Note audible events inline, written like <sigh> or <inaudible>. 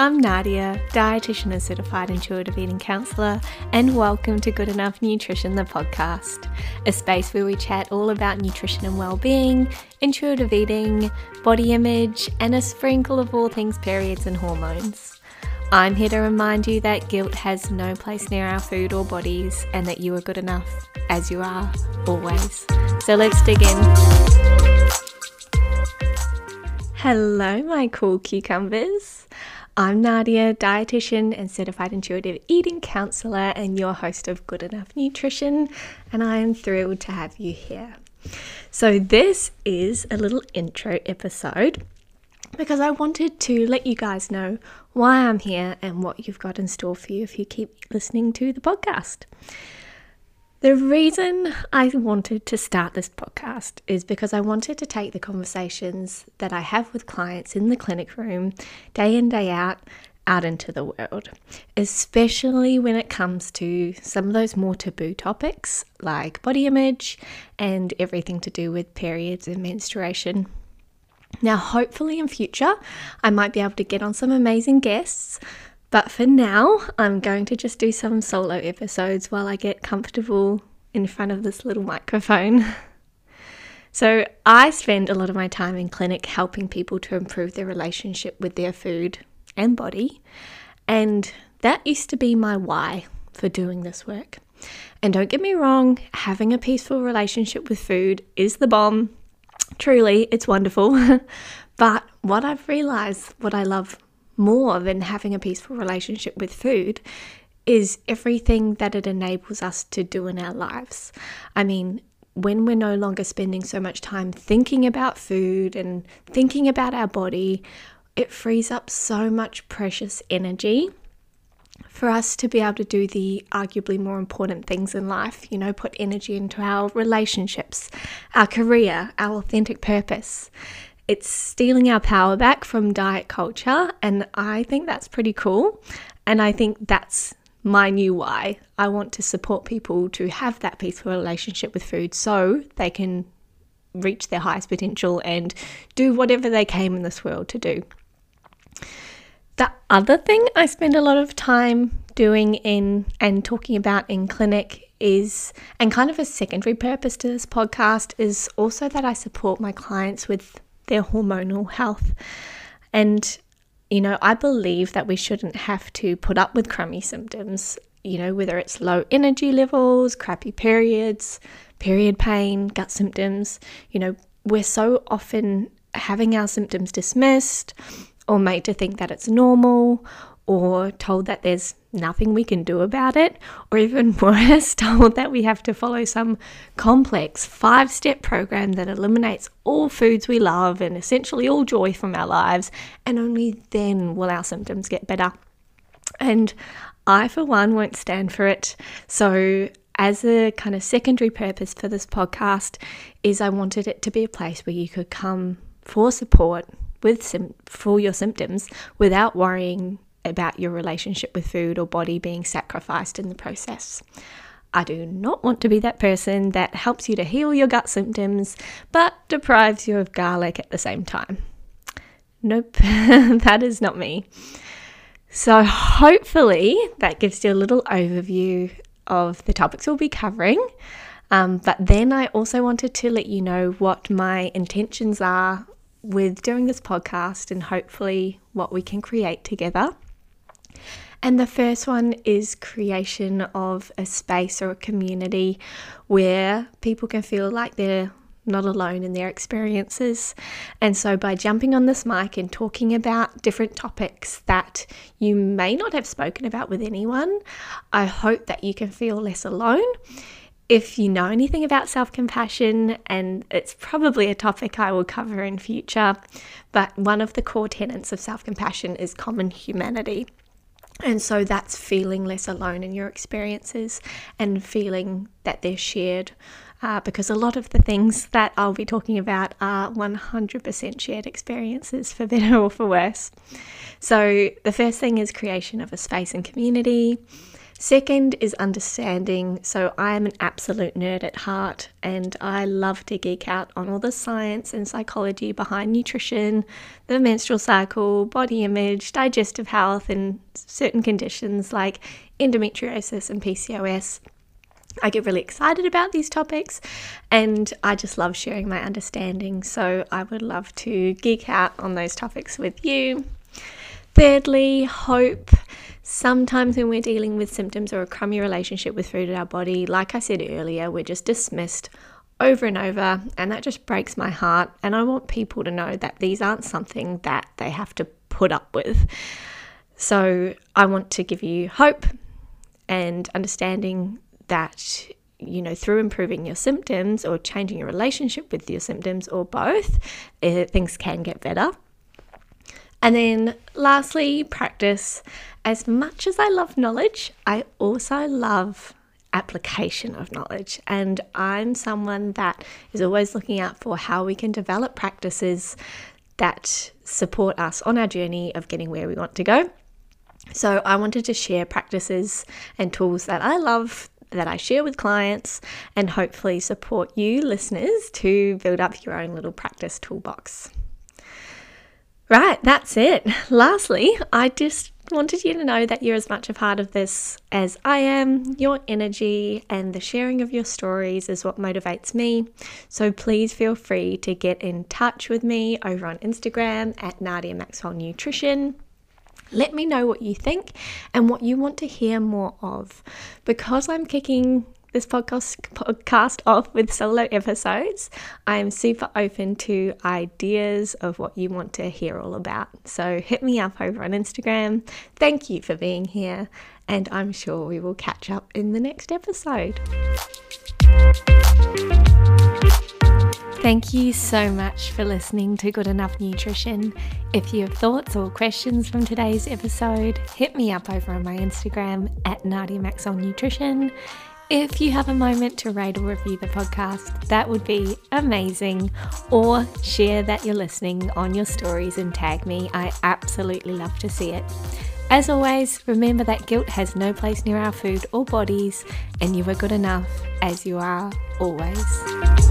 I'm Nadia, dietitian and certified intuitive eating counselor, and welcome to Good Enough Nutrition, the podcast, a space where we chat all about nutrition and well-being, intuitive eating, body image, and a sprinkle of all things periods and hormones. I'm here to remind you that guilt has no place near our food or bodies, and that you are good enough as you are, always. So let's dig in. Hello, my cool cucumbers. I'm Nadia, dietitian and certified intuitive eating counselor, and your host of Good Enough Nutrition, and I am thrilled to have you here. So, this is a little intro episode because I wanted to let you guys know why I'm here and what you've got in store for you if you keep listening to the podcast. The reason I wanted to start this podcast is because I wanted to take the conversations that I have with clients in the clinic room, day in, day out, out into the world, especially when it comes to some of those more taboo topics like body image and everything to do with periods and menstruation. Now, hopefully, in future, I might be able to get on some amazing guests but for now, I'm going to just do some solo episodes while I get comfortable in front of this little microphone. <laughs> So, I spend a lot of my time in clinic helping people to improve their relationship with their food and body. And that used to be my why for doing this work. And don't get me wrong, having a peaceful relationship with food is the bomb. Truly, it's wonderful. <laughs> but what I've realized, what I love more than having a peaceful relationship with food is everything that it enables us to do in our lives. I mean, when we're no longer spending so much time thinking about food and thinking about our body, it frees up so much precious energy for us to be able to do the arguably more important things in life, you know, put energy into our relationships, our career, our authentic purpose it's stealing our power back from diet culture. And I think that's pretty cool. And I think that's my new why. I want to support people to have that peaceful relationship with food so they can reach their highest potential and do whatever they came in this world to do. The other thing I spend a lot of time doing in and talking about in clinic is, and kind of a secondary purpose to this podcast, is also that I support my clients with their hormonal health. And, you know, I believe that we shouldn't have to put up with crummy symptoms, you know, whether it's low energy levels, crappy periods, period pain, gut symptoms. You know, we're so often having our symptoms dismissed or made to think that it's normal or told that there's nothing we can do about it, or even <laughs> worse, told that we have to follow some complex five step program that eliminates all foods we love and essentially all joy from our lives, and only then will our symptoms get better. And I, for one, won't stand for it. So, as a kind of secondary purpose for this podcast, is I wanted it to be a place where you could come for support with sim- for your symptoms without worrying about your relationship with food or body being sacrificed in the process. I do not want to be that person that helps you to heal your gut symptoms but deprives you of garlic at the same time. Nope, <laughs> that is not me. So, hopefully, that gives you a little overview of the topics we'll be covering. Um, but then I also wanted to let you know what my intentions are with doing this podcast and hopefully what we can create together. And the first one is creation of a space or a community where people can feel like they're not alone in their experiences. And so, by jumping on this mic and talking about different topics that you may not have spoken about with anyone, I hope that you can feel less alone. If you know anything about self compassion, and it's probably a topic I will cover in future, but one of the core tenets of self compassion is common humanity. And so that's feeling less alone in your experiences and feeling that they're shared. Uh, because a lot of the things that I'll be talking about are 100% shared experiences, for better <laughs> or for worse. So, the first thing is creation of a space and community. Second is understanding. So, I am an absolute nerd at heart and I love to geek out on all the science and psychology behind nutrition, the menstrual cycle, body image, digestive health, and certain conditions like endometriosis and PCOS. I get really excited about these topics and I just love sharing my understanding. So, I would love to geek out on those topics with you. Thirdly, hope. Sometimes when we're dealing with symptoms or a crummy relationship with food in our body, like I said earlier, we're just dismissed over and over, and that just breaks my heart. And I want people to know that these aren't something that they have to put up with. So I want to give you hope and understanding that you know through improving your symptoms or changing your relationship with your symptoms or both eh, things can get better and then lastly, practice. As much as I love knowledge, I also love application of knowledge. And I'm someone that is always looking out for how we can develop practices that support us on our journey of getting where we want to go. So, I wanted to share practices and tools that I love that I share with clients and hopefully support you listeners to build up your own little practice toolbox. Right, that's it. <laughs> Lastly, I just wanted you to know that you're as much a part of this as I am. Your energy and the sharing of your stories is what motivates me. So please feel free to get in touch with me over on Instagram at Nadia Maxwell Nutrition. Let me know what you think and what you want to hear more of. Because I'm kicking this podcast podcast off with solo episodes, I am super open to ideas of what you want to hear all about. So hit me up over on Instagram. Thank you for being here, and I'm sure we will catch up in the next episode. Thank you so much for listening to Good Enough Nutrition. If you have thoughts or questions from today's episode, hit me up over on my Instagram at Nadia Maxwell Nutrition. If you have a moment to rate or review the podcast, that would be amazing. Or share that you're listening on your stories and tag me. I absolutely love to see it. As always, remember that guilt has no place near our food or bodies, and you are good enough as you are always.